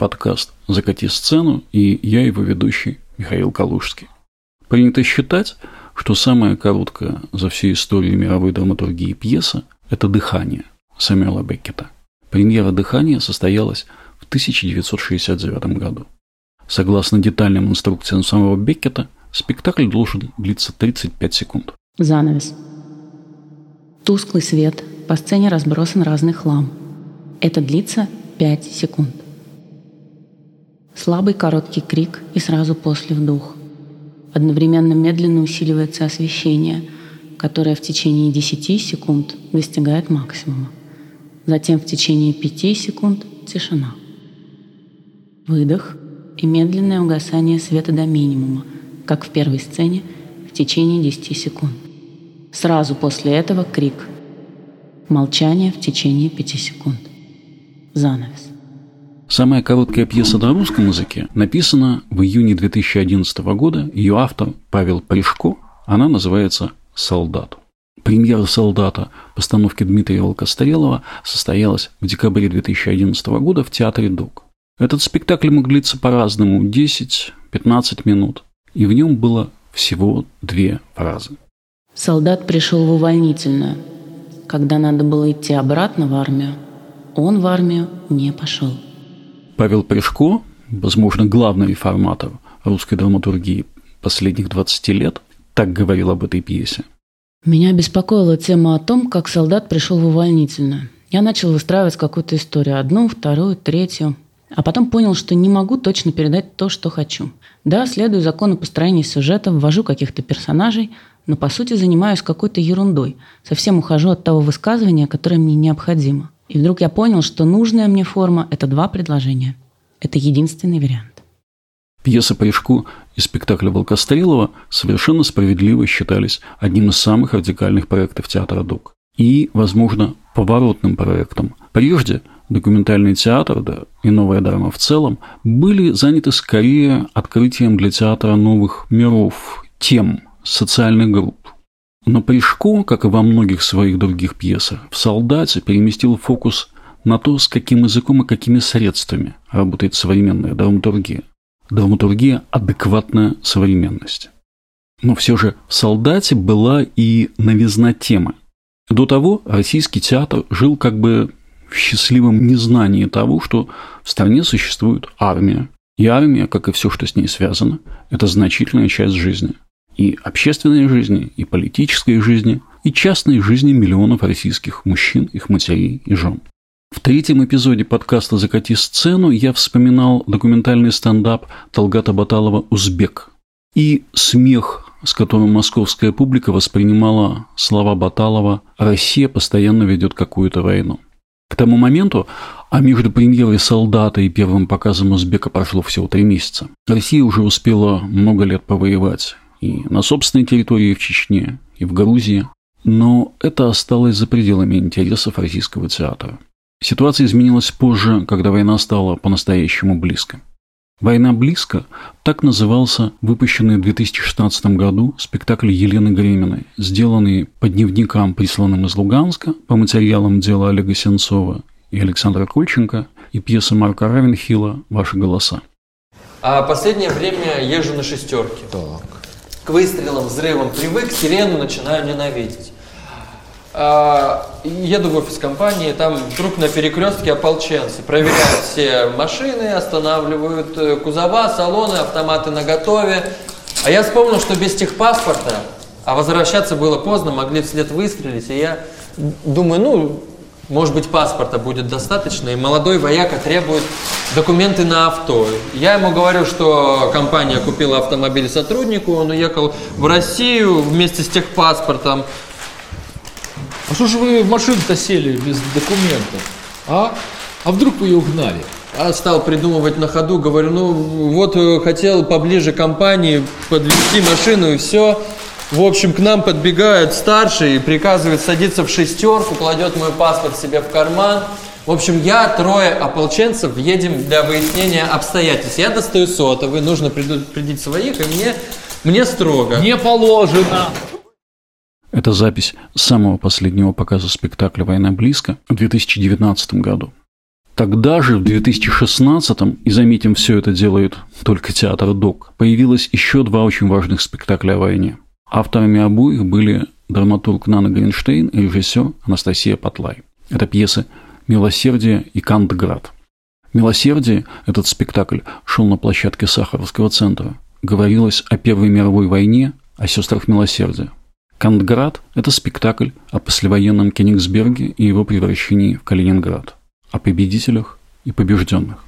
Подкаст «Закати сцену» и я его ведущий Михаил Калужский. Принято считать, что самая короткая за всю историю мировой драматургии пьеса – это «Дыхание» Сэмюэла Беккета. Премьера «Дыхания» состоялась в 1969 году. Согласно детальным инструкциям самого Беккета, спектакль должен длиться 35 секунд. Занавес. Тусклый свет, по сцене разбросан разный хлам. Это длится 5 секунд. Слабый короткий крик и сразу после вдох. Одновременно медленно усиливается освещение, которое в течение 10 секунд достигает максимума. Затем в течение 5 секунд тишина. Выдох и медленное угасание света до минимума, как в первой сцене, в течение 10 секунд. Сразу после этого крик. Молчание в течение 5 секунд. Занавес. Самая короткая пьеса на русском языке написана в июне 2011 года. Ее автор Павел Пришко. Она называется «Солдат». Премьера «Солдата» постановки Дмитрия Волкострелова состоялась в декабре 2011 года в Театре ДОК. Этот спектакль мог длиться по-разному – 10-15 минут. И в нем было всего две фразы. Солдат пришел в увольнительную. Когда надо было идти обратно в армию, он в армию не пошел. Павел Пришко, возможно, главный реформатор русской драматургии последних 20 лет, так говорил об этой пьесе. Меня беспокоила тема о том, как солдат пришел в увольнительную. Я начал выстраивать какую-то историю, одну, вторую, третью. А потом понял, что не могу точно передать то, что хочу. Да, следую закону построения сюжета, ввожу каких-то персонажей, но по сути занимаюсь какой-то ерундой. Совсем ухожу от того высказывания, которое мне необходимо. И вдруг я понял, что нужная мне форма – это два предложения. Это единственный вариант. Пьеса «Прыжку» и спектакль Волкострелова совершенно справедливо считались одним из самых радикальных проектов театра ДОК. И, возможно, поворотным проектом. Прежде документальный театр, да и новая драма в целом, были заняты скорее открытием для театра новых миров, тем, социальных групп. Но Пришко, как и во многих своих других пьесах, в «Солдате» переместил фокус на то, с каким языком и какими средствами работает современная драматургия. Драматургия адекватная современности. Но все же в «Солдате» была и новизна темы. До того российский театр жил как бы в счастливом незнании того, что в стране существует армия. И армия, как и все, что с ней связано, это значительная часть жизни – и общественной жизни, и политической жизни, и частной жизни миллионов российских мужчин, их матерей и жен. В третьем эпизоде подкаста «Закати сцену» я вспоминал документальный стендап Талгата Баталова «Узбек» и смех, с которым московская публика воспринимала слова Баталова «Россия постоянно ведет какую-то войну». К тому моменту, а между премьерой «Солдата» и первым показом «Узбека» прошло всего три месяца, Россия уже успела много лет повоевать и на собственной территории в Чечне, и в Грузии. Но это осталось за пределами интересов российского театра. Ситуация изменилась позже, когда война стала по-настоящему близко. «Война близко» – так назывался выпущенный в 2016 году спектакль Елены Греминой, сделанный по дневникам, присланным из Луганска, по материалам дела Олега Сенцова и Александра Кольченко и пьеса Марка Равенхилла «Ваши голоса». А последнее время езжу на шестерке. Так к выстрелам, взрывам привык, сирену начинаю ненавидеть. А, еду в офис компании, там вдруг на перекрестке ополченцы проверяют все машины, останавливают э, кузова, салоны, автоматы на готове. А я вспомнил, что без техпаспорта, а возвращаться было поздно, могли вслед выстрелить, и я думаю, ну, может быть, паспорта будет достаточно, и молодой вояка требует документы на авто. Я ему говорю, что компания купила автомобиль сотруднику, он уехал в Россию вместе с техпаспортом. А что же вы в машину-то сели без документов? А? А вдруг вы ее угнали? А стал придумывать на ходу, говорю, ну вот э, хотел поближе к компании подвести машину и все. В общем, к нам подбегает старший и приказывает садиться в шестерку, кладет мой паспорт себе в карман. В общем, я, трое ополченцев, едем для выяснения обстоятельств. Я достаю сотовый, нужно предупредить своих, и мне, мне строго. Не положено. Это запись самого последнего показа спектакля «Война близко» в 2019 году. Тогда же, в 2016-м, и заметим, все это делает только театр ДОК, появилось еще два очень важных спектакля о войне. Авторами обоих были драматург Нана Гринштейн и режиссер Анастасия Патлай. Это пьесы «Милосердие» и «Кантград». «Милосердие» этот спектакль шел на площадке Сахаровского центра. Говорилось о Первой мировой войне, о сестрах милосердия. «Кантград» – это спектакль о послевоенном Кенигсберге и его превращении в Калининград, о победителях и побежденных.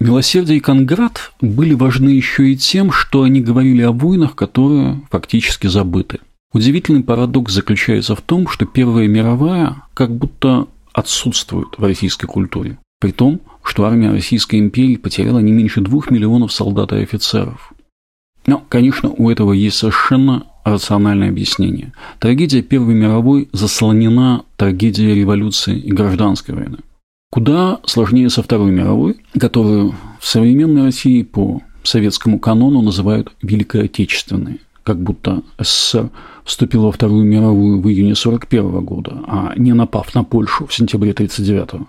Милосердие и Конград были важны еще и тем, что они говорили о войнах, которые фактически забыты. Удивительный парадокс заключается в том, что Первая мировая как будто отсутствует в российской культуре. При том, что армия Российской империи потеряла не меньше двух миллионов солдат и офицеров. Но, конечно, у этого есть совершенно рациональное объяснение. Трагедия Первой мировой заслонена трагедией революции и гражданской войны. Куда сложнее со Второй мировой, которую в современной России по советскому канону называют Великой Отечественной, как будто СССР вступила во Вторую мировую в июне 1941 года, а не напав на Польшу в сентябре 1939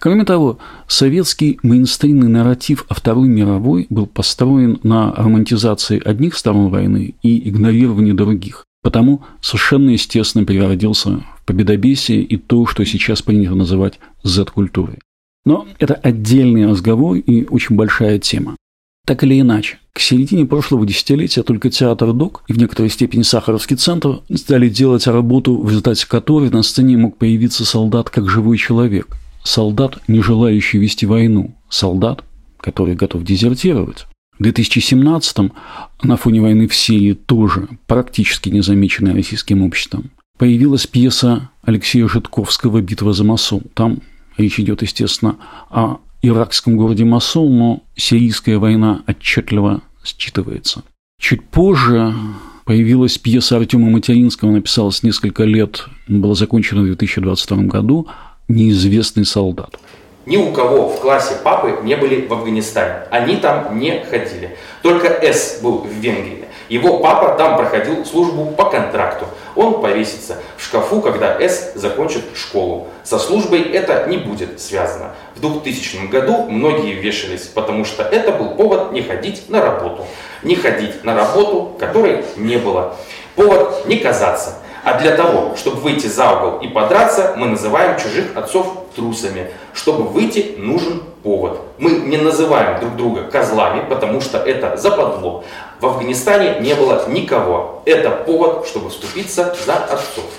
Кроме того, советский мейнстримный нарратив о Второй мировой был построен на романтизации одних сторон войны и игнорировании других. Потому совершенно естественно переродился в победобесие и то, что сейчас принято называть Z-культурой. Но это отдельный разговор и очень большая тема. Так или иначе, к середине прошлого десятилетия только театр ДОК и в некоторой степени Сахаровский центр стали делать работу, в результате которой на сцене мог появиться солдат как живой человек, солдат, не желающий вести войну, солдат, который готов дезертировать. В 2017-м на фоне войны в Сирии тоже практически незамеченная российским обществом появилась пьеса Алексея Житковского «Битва за Масул». Там речь идет, естественно, о иракском городе Масул, но сирийская война отчетливо считывается. Чуть позже появилась пьеса Артема Материнского, написалась несколько лет, была закончена в 2022 году неизвестный солдат. Ни у кого в классе папы не были в Афганистане. Они там не ходили. Только С был в Венгрии. Его папа там проходил службу по контракту. Он повесится в шкафу, когда С закончит школу. Со службой это не будет связано. В 2000 году многие вешались, потому что это был повод не ходить на работу. Не ходить на работу, которой не было. Повод не казаться. А для того, чтобы выйти за угол и подраться, мы называем чужих отцов трусами. Чтобы выйти, нужен повод. Мы не называем друг друга козлами, потому что это западло. В Афганистане не было никого. Это повод, чтобы вступиться за отцов.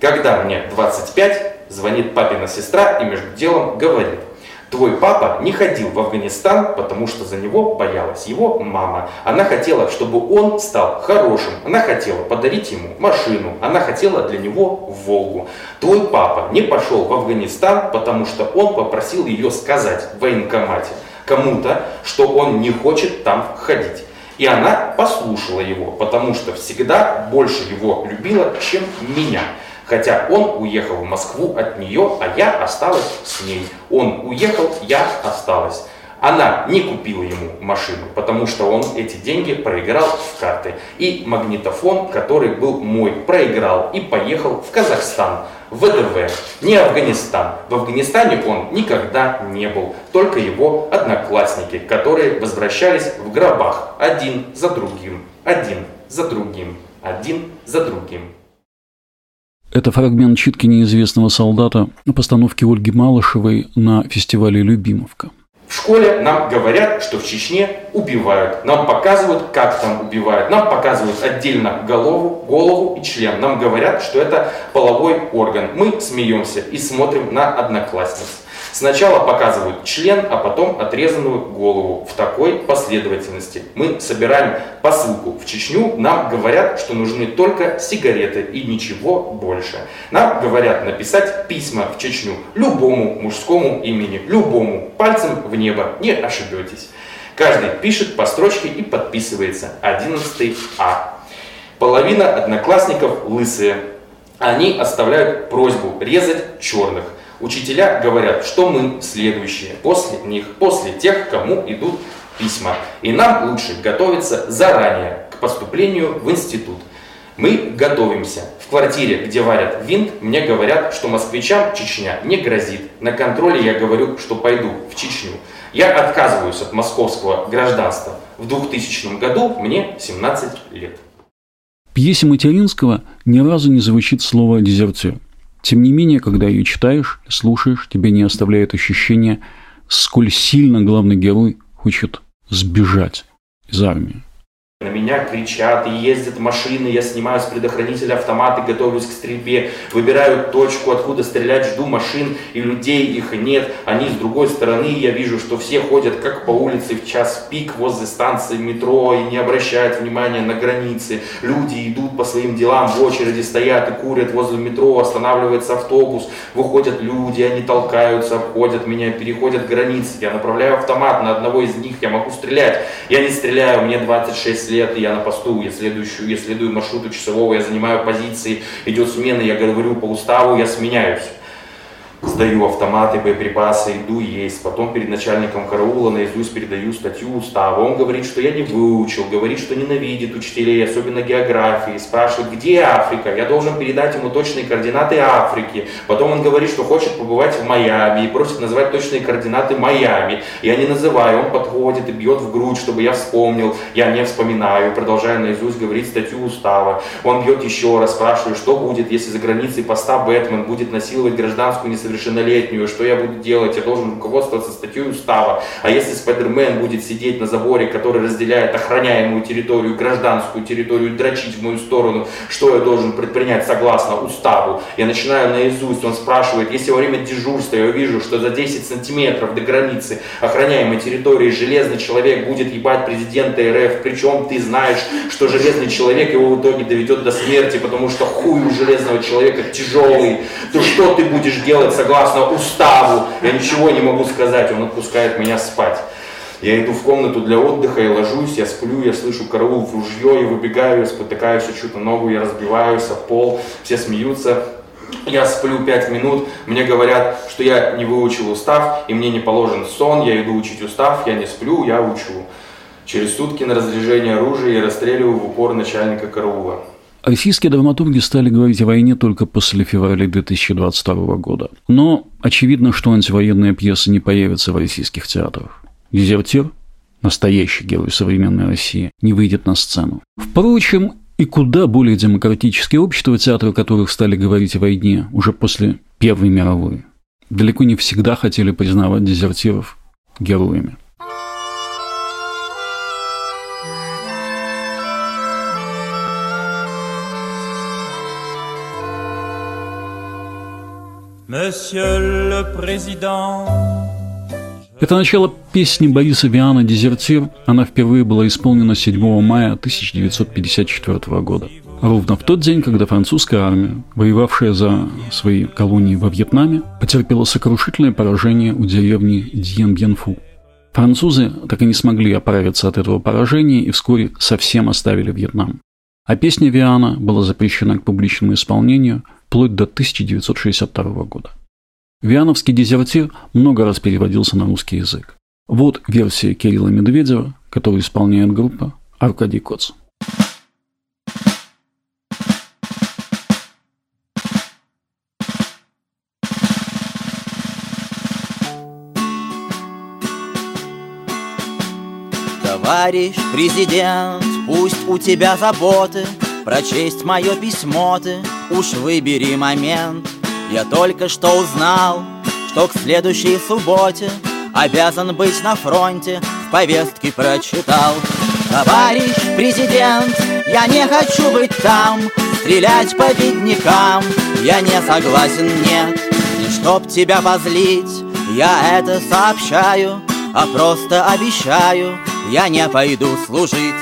Когда мне 25, звонит папина сестра и между делом говорит – Твой папа не ходил в Афганистан, потому что за него боялась его мама. Она хотела, чтобы он стал хорошим. Она хотела подарить ему машину. Она хотела для него Волгу. Твой папа не пошел в Афганистан, потому что он попросил ее сказать в военкомате кому-то, что он не хочет там ходить. И она послушала его, потому что всегда больше его любила, чем меня. Хотя он уехал в Москву от нее, а я осталась с ней. Он уехал, я осталась. Она не купила ему машину, потому что он эти деньги проиграл в карты. И магнитофон, который был мой, проиграл и поехал в Казахстан, в ВДВ, не Афганистан. В Афганистане он никогда не был, только его одноклассники, которые возвращались в гробах один за другим, один за другим, один за другим. Это фрагмент читки неизвестного солдата на постановке Ольги Малышевой на фестивале «Любимовка». В школе нам говорят, что в Чечне убивают. Нам показывают, как там убивают. Нам показывают отдельно голову, голову и член. Нам говорят, что это половой орган. Мы смеемся и смотрим на одноклассниц. Сначала показывают член, а потом отрезанную голову в такой последовательности. Мы собираем посылку в Чечню, нам говорят, что нужны только сигареты и ничего больше. Нам говорят написать письма в Чечню любому мужскому имени, любому, пальцем в небо, не ошибетесь. Каждый пишет по строчке и подписывается. 11 А. Половина одноклассников лысые. Они оставляют просьбу резать черных. Учителя говорят, что мы следующие после них, после тех, кому идут письма. И нам лучше готовиться заранее к поступлению в институт. Мы готовимся. В квартире, где варят винт, мне говорят, что москвичам Чечня не грозит. На контроле я говорю, что пойду в Чечню. Я отказываюсь от московского гражданства. В 2000 году мне 17 лет. В пьесе Материнского ни разу не звучит слово «дезертир». Тем не менее, когда ее читаешь, слушаешь, тебе не оставляет ощущение, сколь сильно главный герой хочет сбежать из армии. На меня кричат, и ездят машины, я снимаю с предохранителя автоматы, готовлюсь к стрельбе, выбираю точку, откуда стрелять, жду машин, и людей их нет. Они с другой стороны, я вижу, что все ходят как по улице в час пик возле станции метро и не обращают внимания на границы. Люди идут по своим делам, в очереди стоят и курят возле метро, останавливается автобус, выходят люди, они толкаются, обходят меня, переходят границы. Я направляю автомат на одного из них, я могу стрелять. Я не стреляю, мне 26 6 лет, я на посту, я, следующую, я следую маршруту часового, я занимаю позиции, идет смена, я говорю по уставу, я сменяюсь сдаю автоматы, боеприпасы, иду есть. Потом перед начальником караула наизусть передаю статью устава. Он говорит, что я не выучил, говорит, что ненавидит учителей, особенно географии. Спрашивает, где Африка? Я должен передать ему точные координаты Африки. Потом он говорит, что хочет побывать в Майами и просит назвать точные координаты Майами. Я не называю, он подходит и бьет в грудь, чтобы я вспомнил. Я не вспоминаю, продолжаю наизусть говорить статью устава. Он бьет еще раз, спрашиваю, что будет, если за границей поста Бэтмен будет насиловать гражданскую несовершеннолетнюю несовершеннолетнюю, что я буду делать, я должен руководствоваться статьей устава. А если Спайдермен будет сидеть на заборе, который разделяет охраняемую территорию, гражданскую территорию, дрочить в мою сторону, что я должен предпринять согласно уставу? Я начинаю наизусть, он спрашивает, если во время дежурства я увижу, что за 10 сантиметров до границы охраняемой территории железный человек будет ебать президента РФ, причем ты знаешь, что железный человек его в итоге доведет до смерти, потому что хуй у железного человека тяжелый, то что ты будешь делать согласно уставу. Я ничего не могу сказать, он отпускает меня спать. Я иду в комнату для отдыха, я ложусь, я сплю, я слышу караул в ружье, я выбегаю, я спотыкаюсь, что-то ногу, я разбиваюсь о пол, все смеются. Я сплю пять минут, мне говорят, что я не выучил устав, и мне не положен сон, я иду учить устав, я не сплю, я учу. Через сутки на разряжение оружия я расстреливаю в упор начальника караула. Российские драматурги стали говорить о войне только после февраля 2022 года. Но очевидно, что антивоенные пьесы не появятся в российских театрах. Дезертир, настоящий герой современной России, не выйдет на сцену. Впрочем, и куда более демократические общества, театры которых стали говорить о войне уже после Первой мировой, далеко не всегда хотели признавать дезертиров героями. Это начало песни Бориса Виана «Дезертир». Она впервые была исполнена 7 мая 1954 года. Ровно в тот день, когда французская армия, воевавшая за свои колонии во Вьетнаме, потерпела сокрушительное поражение у деревни Дьен-Бьенфу. Французы так и не смогли оправиться от этого поражения и вскоре совсем оставили Вьетнам. А песня Виана была запрещена к публичному исполнению вплоть до 1962 года. Виановский дезертир много раз переводился на русский язык. Вот версия Кирилла Медведева, которую исполняет группа Аркадий Коц. Товарищ президент, пусть у тебя заботы Прочесть мое письмо ты, уж выбери момент. Я только что узнал, что к следующей субботе Обязан быть на фронте, в повестке прочитал. Товарищ президент, я не хочу быть там Стрелять по беднякам, я не согласен, нет Не чтоб тебя позлить, я это сообщаю А просто обещаю я не пойду служить.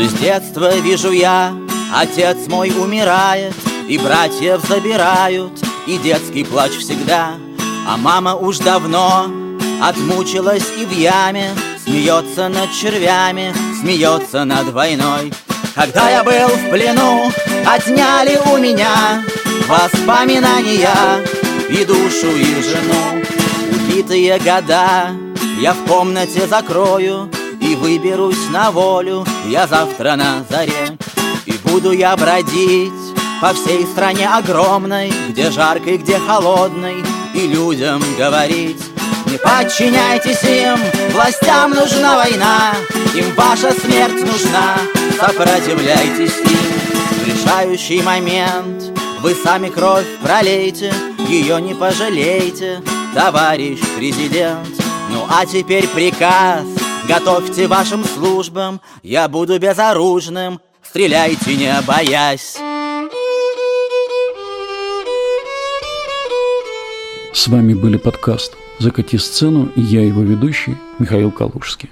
С детства вижу я, отец мой умирает, И братьев забирают, и детский плач всегда, А мама уж давно отмучилась и в яме, Смеется над червями, смеется над войной. Когда я был в плену, отняли у меня Воспоминания и душу, и жену. Отбитые года я в комнате закрою выберусь на волю я завтра на заре. И буду я бродить по всей стране огромной Где жаркой, где холодной И людям говорить Не подчиняйтесь им, властям нужна война Им ваша смерть нужна, сопротивляйтесь им В решающий момент вы сами кровь пролейте Ее не пожалейте, товарищ президент. Ну а теперь приказ Готовьте вашим службам Я буду безоружным Стреляйте, не боясь С вами были подкаст «Закати сцену» и я, его ведущий, Михаил Калужский.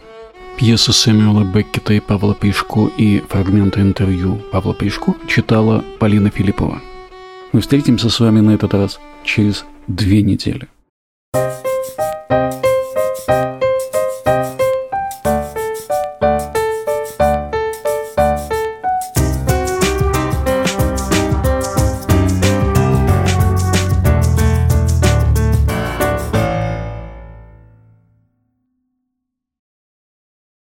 Пьесы Сэмюэла Беккета и Павла Пришко и фрагменты интервью Павла Пришко читала Полина Филиппова. Мы встретимся с вами на этот раз через две недели.